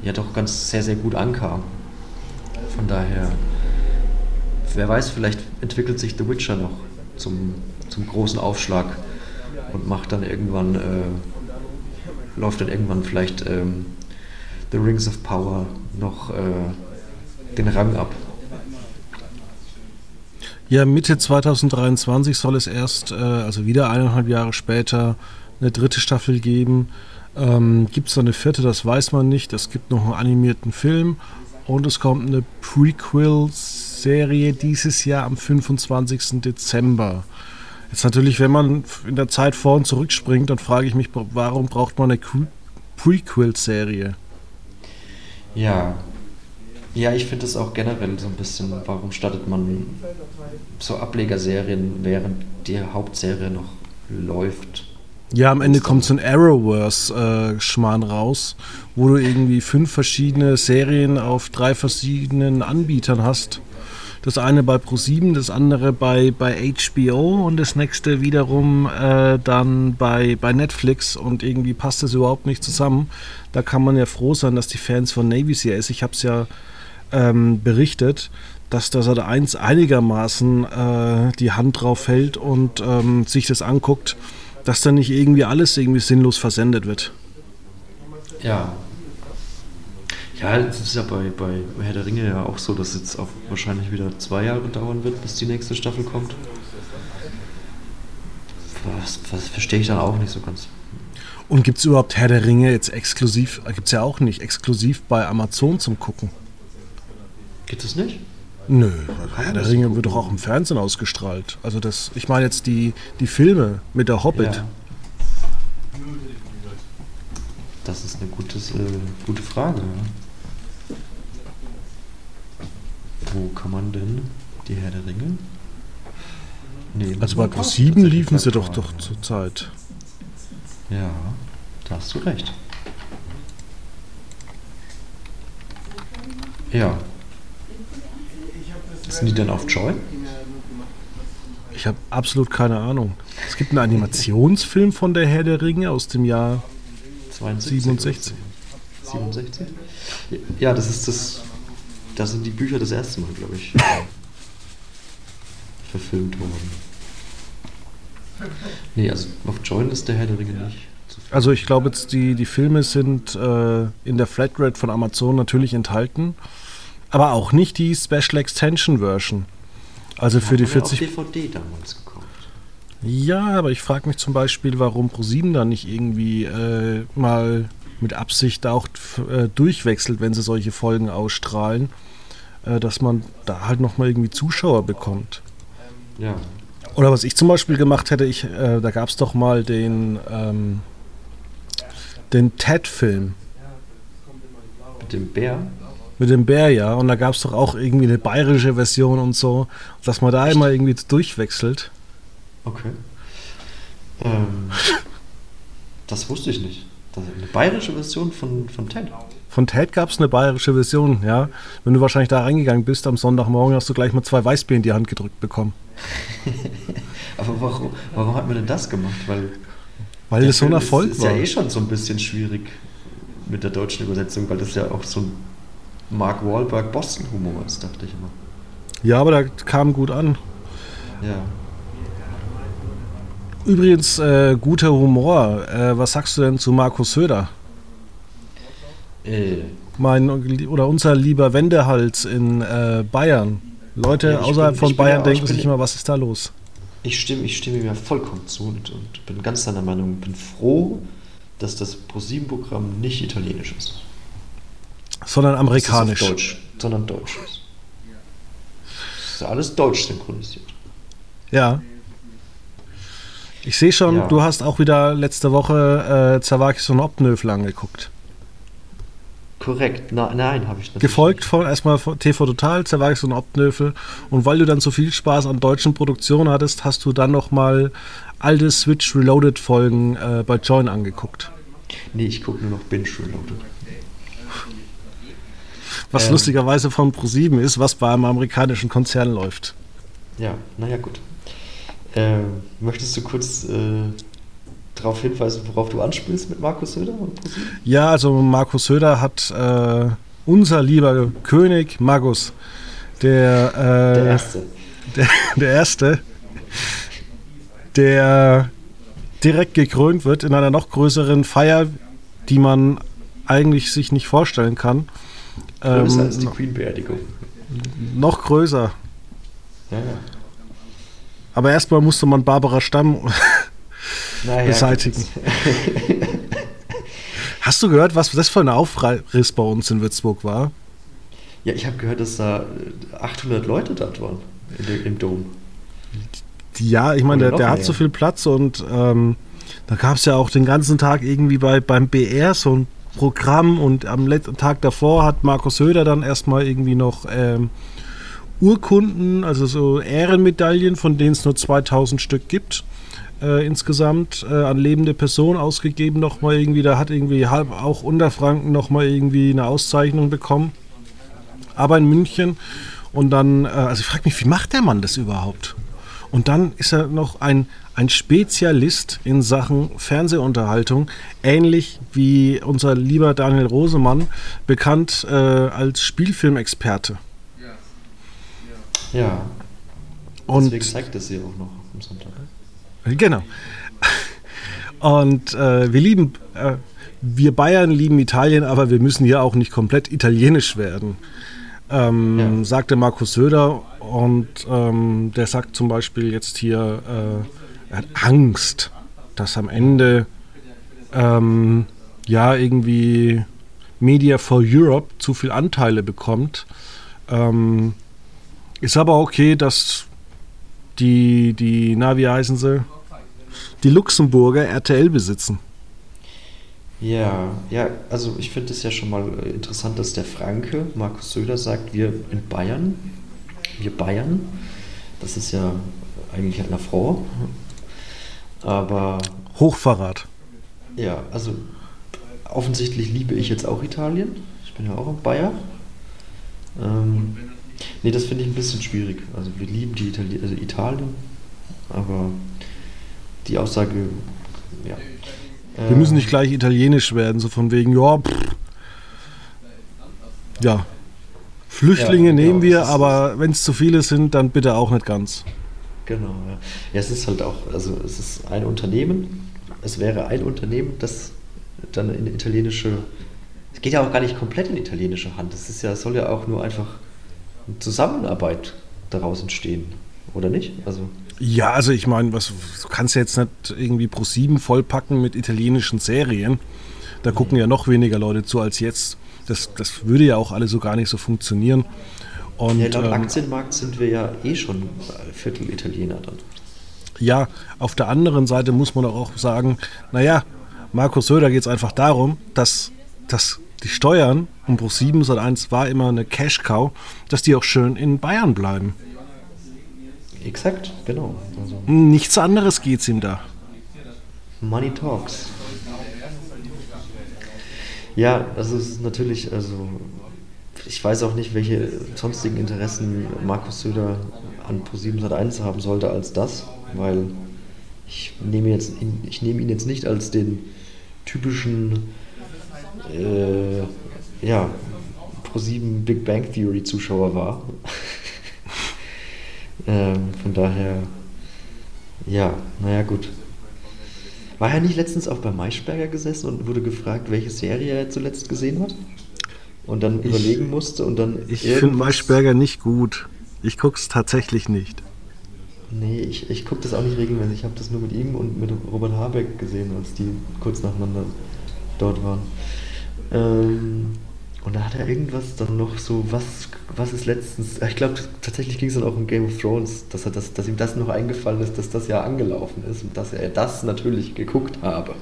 ja doch ganz sehr, sehr gut ankam. Von daher, wer weiß, vielleicht entwickelt sich The Witcher noch zum, zum großen Aufschlag und macht dann irgendwann, äh, läuft dann irgendwann vielleicht ähm, The Rings of Power noch äh, den Rang ab. Ja, Mitte 2023 soll es erst, äh, also wieder eineinhalb Jahre später, eine dritte Staffel geben. Ähm, gibt es eine vierte, das weiß man nicht. Es gibt noch einen animierten Film und es kommt eine Prequel-Serie dieses Jahr am 25. Dezember. Jetzt natürlich, wenn man in der Zeit vor und zurück springt, dann frage ich mich, warum braucht man eine Prequel-Serie? Ja. Ja, ich finde es auch generell so ein bisschen, warum startet man so Ablegerserien, während die Hauptserie noch läuft? Ja, am Ende kommt so ein Arrowverse-Schmarrn äh, raus, wo du irgendwie fünf verschiedene Serien auf drei verschiedenen Anbietern hast. Das eine bei Pro7, das andere bei, bei HBO und das nächste wiederum äh, dann bei, bei Netflix und irgendwie passt das überhaupt nicht zusammen. Da kann man ja froh sein, dass die Fans von Navy CIS, ich habe es ja ähm, berichtet, dass da Sat 1 einigermaßen äh, die Hand drauf hält und ähm, sich das anguckt dass dann nicht irgendwie alles irgendwie sinnlos versendet wird. Ja. Ja, es ist ja bei, bei Herr der Ringe ja auch so, dass es jetzt auch wahrscheinlich wieder zwei Jahre dauern wird, bis die nächste Staffel kommt. Was, was verstehe ich dann auch nicht so ganz. Und gibt es überhaupt Herr der Ringe jetzt exklusiv? Gibt es ja auch nicht, exklusiv bei Amazon zum Gucken. Gibt es nicht? Nö, Herr der Ringe wird doch auch im Fernsehen ausgestrahlt. Also das, ich meine jetzt die, die Filme mit der Hobbit. Ja. Das ist eine gutes, äh, gute Frage. Wo kann man denn die Herr der Ringe? Nee, also bei Pro 7 liefen sie doch, doch zur Zeit. Ja, da hast du recht. Ja, sind die dann auf Joy? Ich habe absolut keine Ahnung. Es gibt einen Animationsfilm von der Herr der Ringe aus dem Jahr 72. 67. 67? Ja, das ist das. Da sind die Bücher das erste Mal, glaube ich, verfilmt worden. Nee, also auf Join ist der Herr der Ringe nicht. Also ich glaube jetzt, die, die Filme sind äh, in der Flatrate von Amazon natürlich enthalten, aber auch nicht die Special Extension Version. Also für die 40. Ja DVD damals gekauft. Ja, aber ich frage mich zum Beispiel, warum ProSieben da nicht irgendwie äh, mal mit Absicht auch äh, durchwechselt, wenn sie solche Folgen ausstrahlen, äh, dass man da halt nochmal irgendwie Zuschauer bekommt. Ja. Oder was ich zum Beispiel gemacht hätte, ich, äh, da gab es doch mal den, ähm, den Ted-Film. Mit dem Bär? Mit dem Bär, ja. Und da gab es doch auch irgendwie eine bayerische Version und so, dass man da Echt? immer irgendwie durchwechselt. Okay. Ähm, das wusste ich nicht. Eine bayerische Version von, von Ted. Von Ted gab es eine bayerische Version, ja. Wenn du wahrscheinlich da reingegangen bist am Sonntagmorgen, hast du gleich mal zwei Weißbier in die Hand gedrückt bekommen. *laughs* Aber warum, warum hat man denn das gemacht? Weil, weil das so ein Erfolg ist, war. Ist ja eh schon so ein bisschen schwierig mit der deutschen Übersetzung, weil das ja auch so ein Mark Wahlberg Boston-Humor ist, dachte ich immer. Ja, aber der kam gut an. Ja. Übrigens, äh, guter Humor. Äh, was sagst du denn zu Markus Söder? Äh. Mein oder unser lieber Wendehals in äh, Bayern. Leute ja, außerhalb bin, von Bayern denken sich immer, was ist da los? Ich stimme, ich stimme mir vollkommen zu und, und bin ganz deiner Meinung. Bin froh, dass das ProSieben-Programm nicht italienisch ist. Sondern amerikanisch. Deutsch, sondern deutsch ist. Das ist ja alles deutsch synchronisiert. Ja. Ich sehe schon, ja. du hast auch wieder letzte Woche äh, Zerwakis und Obnöfel angeguckt. Korrekt, Na, nein, habe ich nicht. Gefolgt von erstmal TV Total, Zerwakis und Obnöfel. Und weil du dann so viel Spaß an deutschen Produktionen hattest, hast du dann nochmal alte Switch Reloaded Folgen äh, bei Join angeguckt. Nee, ich gucke nur noch Binge Reloaded. Was ähm, lustigerweise von Pro7 ist, was bei einem amerikanischen Konzern läuft. Ja, naja, gut. Äh, möchtest du kurz äh, darauf hinweisen, worauf du anspielst mit Markus Söder ProSieben? Ja, also Markus Söder hat äh, unser lieber König Magus, der, äh, der Erste. Der, der Erste, der direkt gekrönt wird in einer noch größeren Feier, die man eigentlich sich nicht vorstellen kann. Größer ähm, als die Queen-Beerdigung. Noch größer. Ja. Aber erstmal musste man Barbara Stamm naja, beseitigen. *laughs* Hast du gehört, was das für ein Aufriss bei uns in Würzburg war? Ja, ich habe gehört, dass da 800 Leute dort waren dem, im Dom. Ja, ich meine, der, der hat so viel Platz und ähm, da gab es ja auch den ganzen Tag irgendwie bei, beim BR so ein Programm und am letzten Tag davor hat Markus Höder dann erstmal irgendwie noch ähm, Urkunden, also so Ehrenmedaillen, von denen es nur 2000 Stück gibt. Äh, insgesamt äh, an lebende Personen ausgegeben nochmal irgendwie, da hat irgendwie halb auch Unterfranken nochmal irgendwie eine Auszeichnung bekommen. Aber in München und dann, äh, also ich frage mich, wie macht der Mann das überhaupt? Und dann ist er noch ein, ein Spezialist in Sachen Fernsehunterhaltung, ähnlich wie unser lieber Daniel Rosemann, bekannt äh, als Spielfilmexperte. Ja. Und Deswegen zeigt es sie auch noch am Sonntag. Genau. *laughs* Und äh, wir lieben, äh, wir Bayern lieben Italien, aber wir müssen hier auch nicht komplett italienisch werden, ähm, ja. sagte Markus Söder. Und ähm, der sagt zum Beispiel jetzt hier, äh, er hat Angst, dass am Ende ähm, ja irgendwie Media for Europe zu viel Anteile bekommt. Ähm, ist aber okay, dass die, die, na, wie heißen sie? Die Luxemburger RTL besitzen. Ja, ja, also ich finde es ja schon mal äh, interessant, dass der Franke, Markus Söder, sagt, wir in Bayern, wir Bayern, das ist ja eigentlich eine Frau, aber. Hochverrat. Ja, also offensichtlich liebe ich jetzt auch Italien. Ich bin ja auch ein Bayer. Ähm, Nee, das finde ich ein bisschen schwierig. Also wir lieben die Itali also Italien, aber die Aussage, ja. Wir müssen nicht gleich italienisch werden, so von wegen, ja, pff, ja. Flüchtlinge ja, nehmen genau, wir, aber wenn es zu viele sind, dann bitte auch nicht ganz. Genau, ja. ja. Es ist halt auch, also es ist ein Unternehmen, es wäre ein Unternehmen, das dann in italienische, es geht ja auch gar nicht komplett in italienische Hand. Es ist ja, soll ja auch nur einfach eine Zusammenarbeit daraus entstehen, oder nicht? Also. Ja, also ich meine, was du kannst ja jetzt nicht irgendwie pro sieben vollpacken mit italienischen Serien. Da gucken ja noch weniger Leute zu als jetzt. Das, das würde ja auch alles so gar nicht so funktionieren. Und, ja, laut ähm, Aktienmarkt sind wir ja eh schon Viertel Italiener dann. Ja, auf der anderen Seite muss man auch sagen, naja, Markus Söder geht es einfach darum, dass, dass die Steuern um Pro 7 seit 1 war immer eine Cash-Cow, dass die auch schön in Bayern bleiben. Exakt, genau. Also Nichts anderes geht es ihm da. Money talks. Ja, das ist natürlich, also ich weiß auch nicht, welche sonstigen Interessen Markus Söder an Pro7 Sat1 haben sollte als das, weil ich nehme, jetzt, ich nehme ihn jetzt nicht als den typischen äh, ja, Pro7 Big Bang Theory Zuschauer wahr. Ähm, von daher, ja, naja, gut. War er nicht letztens auch bei Maischberger gesessen und wurde gefragt, welche Serie er zuletzt gesehen hat? und dann ich, überlegen musste und dann. Ich finde Maischberger nicht gut. Ich gucke es tatsächlich nicht. Nee, ich, ich gucke das auch nicht regelmäßig. Ich habe das nur mit ihm und mit Robert Habeck gesehen, als die kurz nacheinander dort waren. Ähm, und da hat er irgendwas dann noch so, was, was ist letztens, ich glaube tatsächlich ging es dann auch um Game of Thrones, dass, er das, dass ihm das noch eingefallen ist, dass das ja angelaufen ist und dass er das natürlich geguckt habe.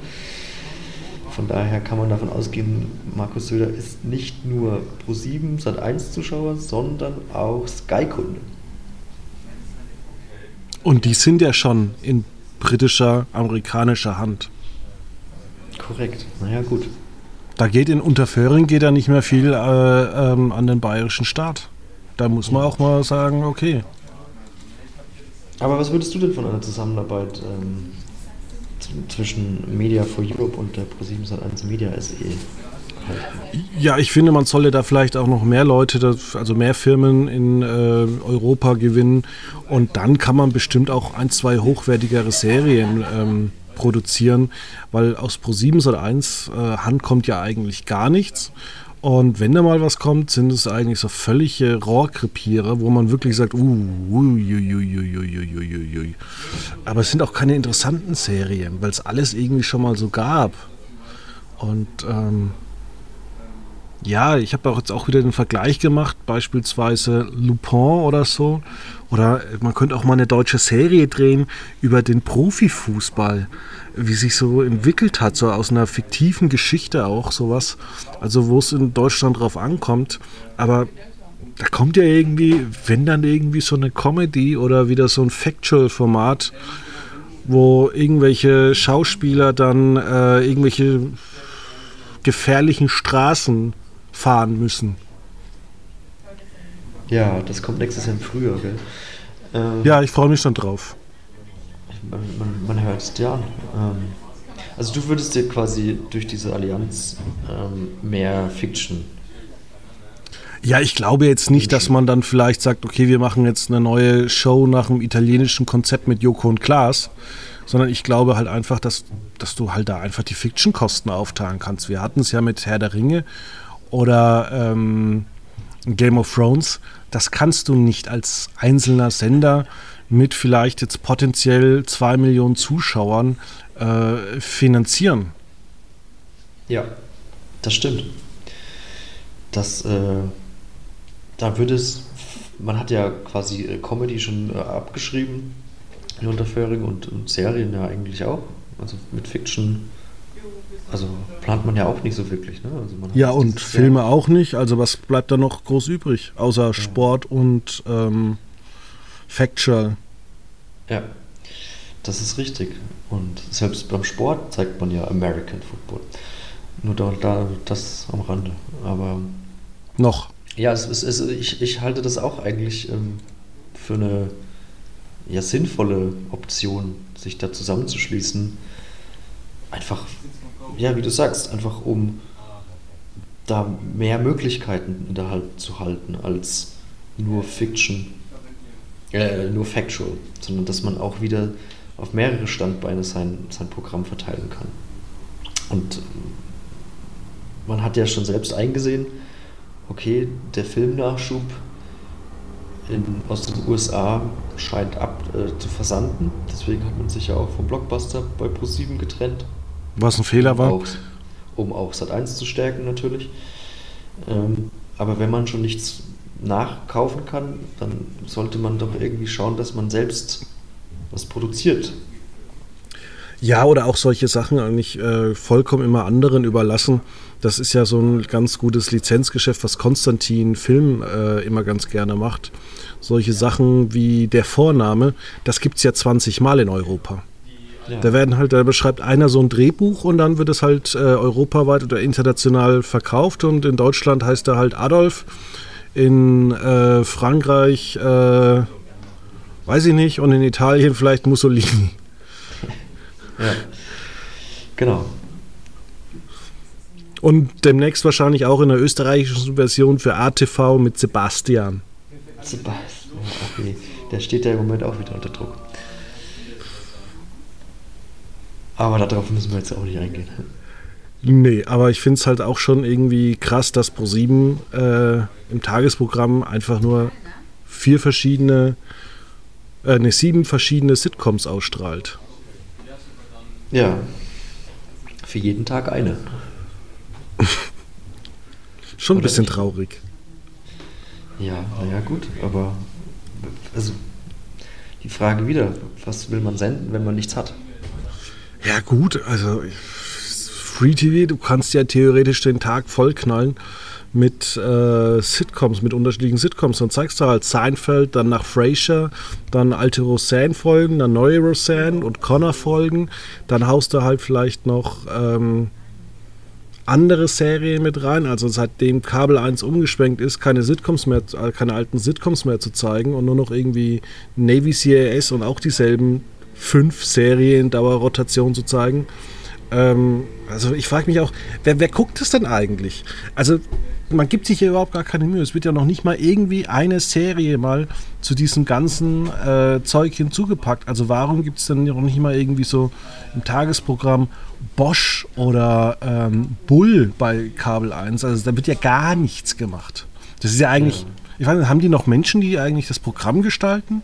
Von daher kann man davon ausgehen, Markus Söder ist nicht nur Pro7 Sat1 Zuschauer, sondern auch Sky-Kunde. Und die sind ja schon in britischer, amerikanischer Hand. Korrekt, naja gut. Da geht in Unterföhring geht ja nicht mehr viel äh, ähm, an den bayerischen Staat. Da muss man auch mal sagen, okay. Aber was würdest du denn von einer Zusammenarbeit ähm, zwischen Media for Europe und der Pro7 Sat1 Media SE ja, ich finde, man sollte da vielleicht auch noch mehr Leute, also mehr Firmen in äh, Europa gewinnen. Und dann kann man bestimmt auch ein, zwei hochwertigere Serien ähm, produzieren, weil aus Pro7 Sat1 äh, Hand kommt ja eigentlich gar nichts. Und wenn da mal was kommt, sind es eigentlich so völlige Rohrkrepierer, wo man wirklich sagt, uh, uiuiuiuiuiui. Aber es sind auch keine interessanten Serien, weil es alles irgendwie schon mal so gab. Und ähm, ja, ich habe auch jetzt auch wieder den Vergleich gemacht, beispielsweise Lupin oder so. Oder man könnte auch mal eine deutsche Serie drehen über den Profifußball, wie sich so entwickelt hat, so aus einer fiktiven Geschichte auch sowas. Also wo es in Deutschland drauf ankommt. Aber da kommt ja irgendwie, wenn dann irgendwie so eine Comedy oder wieder so ein Factual-Format, wo irgendwelche Schauspieler dann äh, irgendwelche gefährlichen Straßen fahren müssen. Ja, das kommt nächstes Jahr im Frühjahr, gell? Ähm, ja, ich freue mich schon drauf. Man, man, man hört es dir an. Ähm, also du würdest dir quasi durch diese Allianz ähm, mehr Fiction. Ja, ich glaube jetzt nicht, dass man dann vielleicht sagt, okay, wir machen jetzt eine neue Show nach einem italienischen Konzept mit Joko und Klaas, sondern ich glaube halt einfach, dass, dass du halt da einfach die Fiction-Kosten aufteilen kannst. Wir hatten es ja mit Herr der Ringe oder ähm, Game of Thrones, das kannst du nicht als einzelner Sender mit vielleicht jetzt potenziell zwei Millionen Zuschauern äh, finanzieren. Ja, das stimmt. Das, äh, da würde es, man hat ja quasi äh, Comedy schon äh, abgeschrieben in Unterföhring und, und Serien ja eigentlich auch. Also mit Fiction also plant man ja auch nicht so wirklich. Ne? Also ja, und Filme Jahr. auch nicht. Also was bleibt da noch groß übrig, außer ja. Sport und ähm, Factual? Ja, das ist richtig. Und selbst beim Sport zeigt man ja American Football. Nur da, da das am Rande. Aber noch. Ja, es, es, es, ich, ich halte das auch eigentlich ähm, für eine ja, sinnvolle Option, sich da zusammenzuschließen. Einfach ja, wie du sagst, einfach um da mehr Möglichkeiten in der Halt zu halten als nur Fiction. äh, nur factual, sondern dass man auch wieder auf mehrere Standbeine sein, sein Programm verteilen kann. Und man hat ja schon selbst eingesehen, okay, der Filmnachschub in, aus den USA scheint ab äh, zu versanden. Deswegen hat man sich ja auch vom Blockbuster bei Pro7 getrennt. Was ein Fehler war. Auch, um auch Sat1 zu stärken natürlich. Ähm, aber wenn man schon nichts nachkaufen kann, dann sollte man doch irgendwie schauen, dass man selbst was produziert. Ja, oder auch solche Sachen eigentlich äh, vollkommen immer anderen überlassen. Das ist ja so ein ganz gutes Lizenzgeschäft, was Konstantin Film äh, immer ganz gerne macht. Solche Sachen wie der Vorname, das gibt es ja 20 Mal in Europa. Ja. Da werden halt, da beschreibt einer so ein Drehbuch und dann wird es halt äh, europaweit oder international verkauft und in Deutschland heißt er halt Adolf, in äh, Frankreich äh, weiß ich nicht und in Italien vielleicht Mussolini. *laughs* Ja, genau. Und demnächst wahrscheinlich auch in der österreichischen Version für ATV mit Sebastian. Sebastian, okay. Der steht ja im Moment auch wieder unter Druck. Aber darauf müssen wir jetzt auch nicht eingehen. Nee, aber ich finde es halt auch schon irgendwie krass, dass Pro7 äh, im Tagesprogramm einfach nur vier verschiedene, äh, ne, sieben verschiedene Sitcoms ausstrahlt. Ja. Für jeden Tag eine. *laughs* Schon ein bisschen nicht? traurig. Ja, naja, gut, aber also die Frage wieder, was will man senden, wenn man nichts hat? Ja, gut, also Free TV, du kannst ja theoretisch den Tag vollknallen mit äh, Sitcoms, mit unterschiedlichen Sitcoms. Dann zeigst du halt Seinfeld, dann nach Frasier, dann alte Roseanne-Folgen, dann neue Roseanne und Connor-Folgen. Dann haust du halt vielleicht noch ähm, andere Serien mit rein. Also seitdem Kabel 1 umgeschwenkt ist, keine Sitcoms mehr, äh, keine alten Sitcoms mehr zu zeigen und nur noch irgendwie Navy CAS und auch dieselben fünf Serien Dauerrotation zu zeigen. Ähm, also ich frage mich auch, wer, wer guckt es denn eigentlich? Also man gibt sich hier überhaupt gar keine Mühe. Es wird ja noch nicht mal irgendwie eine Serie mal zu diesem ganzen äh, Zeug hinzugepackt. Also warum gibt es denn noch nicht mal irgendwie so im Tagesprogramm Bosch oder ähm, Bull bei Kabel 1? Also da wird ja gar nichts gemacht. Das ist ja eigentlich, ich weiß nicht, haben die noch Menschen, die eigentlich das Programm gestalten?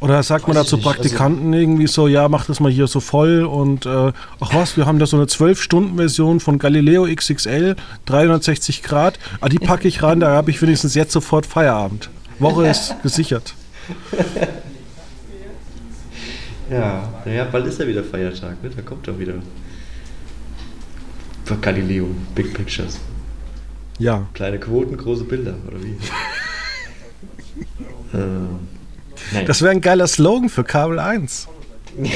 Oder sagt man dazu Praktikanten also, irgendwie so, ja, mach das mal hier so voll und äh, ach was, wir haben da so eine 12-Stunden-Version von Galileo XXL, 360 Grad, ah, die packe ich rein, da habe ich wenigstens jetzt sofort Feierabend. Woche ist *laughs* gesichert. Ja, naja, bald ist ja wieder Feiertag, ne? Da kommt er wieder. Für Galileo, Big Pictures. Ja. Kleine Quoten, große Bilder, oder wie? *laughs* ähm. Nein. Das wäre ein geiler Slogan für Kabel 1. *laughs*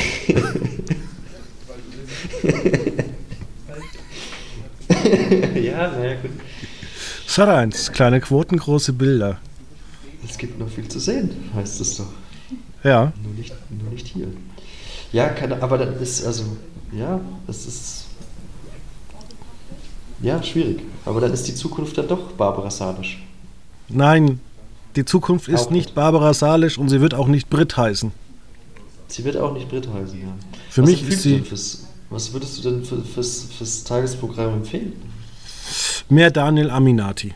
ja, naja, gut. Sat 1, kleine Quoten, große Bilder. Es gibt noch viel zu sehen, heißt es doch. Ja. Nur nicht, nur nicht hier. Ja, keine, aber dann ist, also, ja, es ist. Ja, schwierig. Aber dann ist die Zukunft dann doch Barbara Salisch. Nein, die Zukunft ist nicht Barbara Salisch und sie wird auch nicht Brit heißen. Sie wird auch nicht Brit heißen, ja. Für was mich ist sie. Fürs, was würdest du denn für, fürs, fürs Tagesprogramm empfehlen? Mehr Daniel Aminati.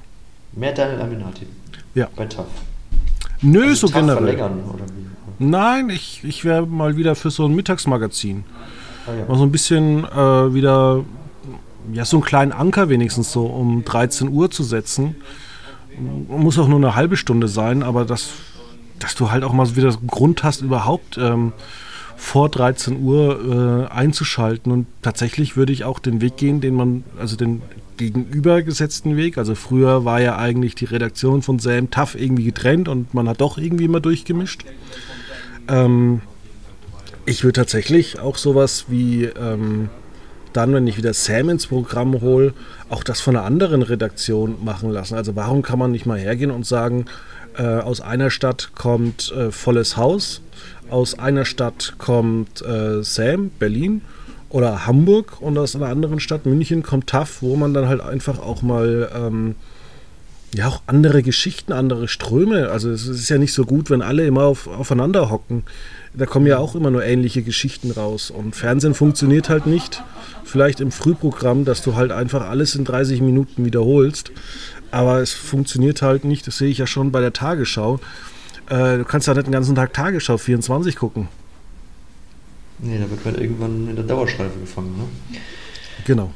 Mehr Daniel Aminati? Ja. Bei TAF. Nö, also so generell. Verlängern, oder wie? Nein, ich, ich wäre mal wieder für so ein Mittagsmagazin. Ah, ja. Mal so ein bisschen äh, wieder, ja, so einen kleinen Anker wenigstens so um 13 Uhr zu setzen muss auch nur eine halbe Stunde sein, aber das, dass du halt auch mal wieder Grund hast, überhaupt ähm, vor 13 Uhr äh, einzuschalten. Und tatsächlich würde ich auch den Weg gehen, den man, also den gegenübergesetzten Weg. Also früher war ja eigentlich die Redaktion von Sam Tough irgendwie getrennt und man hat doch irgendwie immer durchgemischt. Ähm, ich würde tatsächlich auch sowas wie ähm, dann, wenn ich wieder Sam ins Programm hole, auch das von einer anderen Redaktion machen lassen. Also warum kann man nicht mal hergehen und sagen, äh, aus einer Stadt kommt äh, Volles Haus, aus einer Stadt kommt äh, Sam, Berlin oder Hamburg und aus einer anderen Stadt, München, kommt TAF, wo man dann halt einfach auch mal ähm, ja auch andere Geschichten, andere Ströme. Also es ist ja nicht so gut, wenn alle immer auf, aufeinander hocken. Da kommen ja auch immer nur ähnliche Geschichten raus. Und Fernsehen funktioniert halt nicht. Vielleicht im Frühprogramm, dass du halt einfach alles in 30 Minuten wiederholst. Aber es funktioniert halt nicht. Das sehe ich ja schon bei der Tagesschau. Äh, du kannst ja nicht den ganzen Tag Tagesschau 24 gucken. Nee, da wird man irgendwann in der Dauerschleife gefangen, ne? Genau.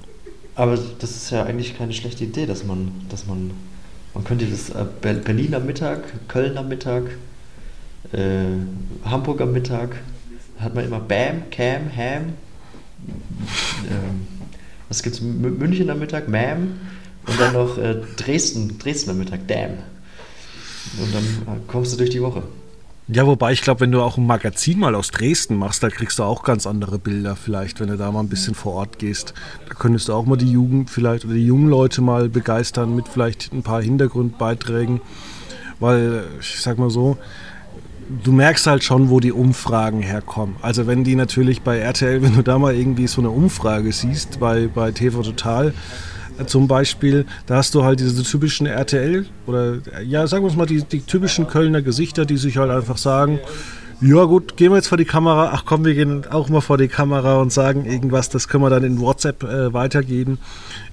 Aber das ist ja eigentlich keine schlechte Idee, dass man, dass man, man könnte das äh, Berlin am Mittag, Köln am Mittag, äh, Hamburg am Mittag, hat man immer Bam, Cam, Ham. Ähm, was gibt's? M am Mittag, Mam. Und dann noch äh, Dresden, am Mittag, Damn. Und dann äh, kommst du durch die Woche. Ja, wobei ich glaube, wenn du auch ein Magazin mal aus Dresden machst, da kriegst du auch ganz andere Bilder vielleicht, wenn du da mal ein bisschen vor Ort gehst. Da könntest du auch mal die Jugend vielleicht oder die jungen Leute mal begeistern mit vielleicht ein paar Hintergrundbeiträgen. Weil, ich sag mal so, du merkst halt schon, wo die Umfragen herkommen. Also wenn die natürlich bei RTL, wenn du da mal irgendwie so eine Umfrage siehst, bei, bei TV Total, zum Beispiel, da hast du halt diese typischen RTL oder ja, sagen wir es mal, die, die typischen Kölner Gesichter, die sich halt einfach sagen, ja gut, gehen wir jetzt vor die Kamera, ach komm, wir gehen auch mal vor die Kamera und sagen irgendwas, das können wir dann in WhatsApp äh, weitergeben.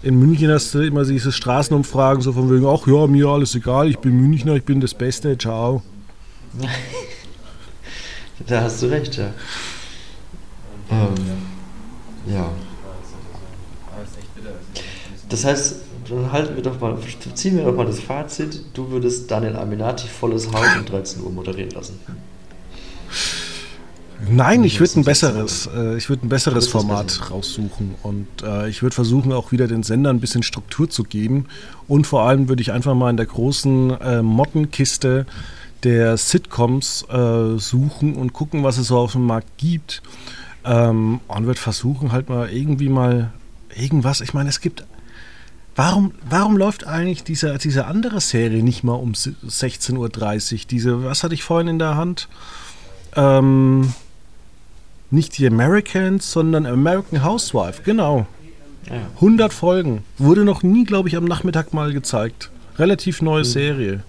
In München hast du immer diese Straßenumfragen, so von wegen, ach ja, mir alles egal, ich bin Münchner, ich bin das Beste, ciao. Da hast du recht, ja. Ähm, ja. Das heißt, dann halten wir doch mal, ziehen wir doch mal das Fazit. Du würdest Daniel Aminati volles Haus um 13 Uhr moderieren lassen. Nein, ich würde ein besseres, äh, ich würde ein besseres Format raussuchen und äh, ich würde versuchen, auch wieder den Sender ein bisschen Struktur zu geben und vor allem würde ich einfach mal in der großen äh, Mottenkiste der Sitcoms äh, suchen und gucken, was es so auf dem Markt gibt ähm, und würde versuchen, halt mal irgendwie mal irgendwas. Ich meine, es gibt Warum, warum läuft eigentlich diese, diese andere Serie nicht mal um 16.30 Uhr? Diese, was hatte ich vorhin in der Hand? Ähm, nicht die Americans, sondern American Housewife, genau. 100 Folgen. Wurde noch nie, glaube ich, am Nachmittag mal gezeigt. Relativ neue mhm. Serie.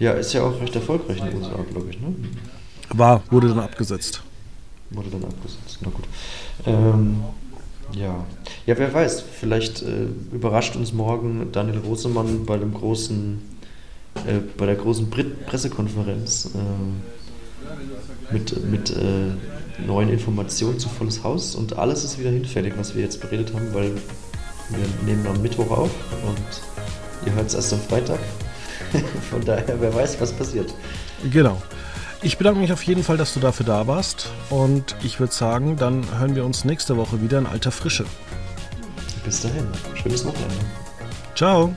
Ja, ist ja auch recht erfolgreich in den USA, glaube ich, ne? War, wurde dann abgesetzt. Wurde dann abgesetzt, na gut. Ähm, ja. Ja, wer weiß, vielleicht äh, überrascht uns morgen Daniel Rosemann bei dem großen, äh, bei der großen Pressekonferenz äh, mit, mit äh, neuen Informationen zu Volles Haus und alles ist wieder hinfällig, was wir jetzt beredet haben, weil wir nehmen am Mittwoch auf und ihr hört es erst am Freitag. *laughs* Von daher, wer weiß, was passiert. Genau. Ich bedanke mich auf jeden Fall, dass du dafür da warst. Und ich würde sagen, dann hören wir uns nächste Woche wieder in alter Frische. Bis dahin. Schönes Wochenende. Ciao.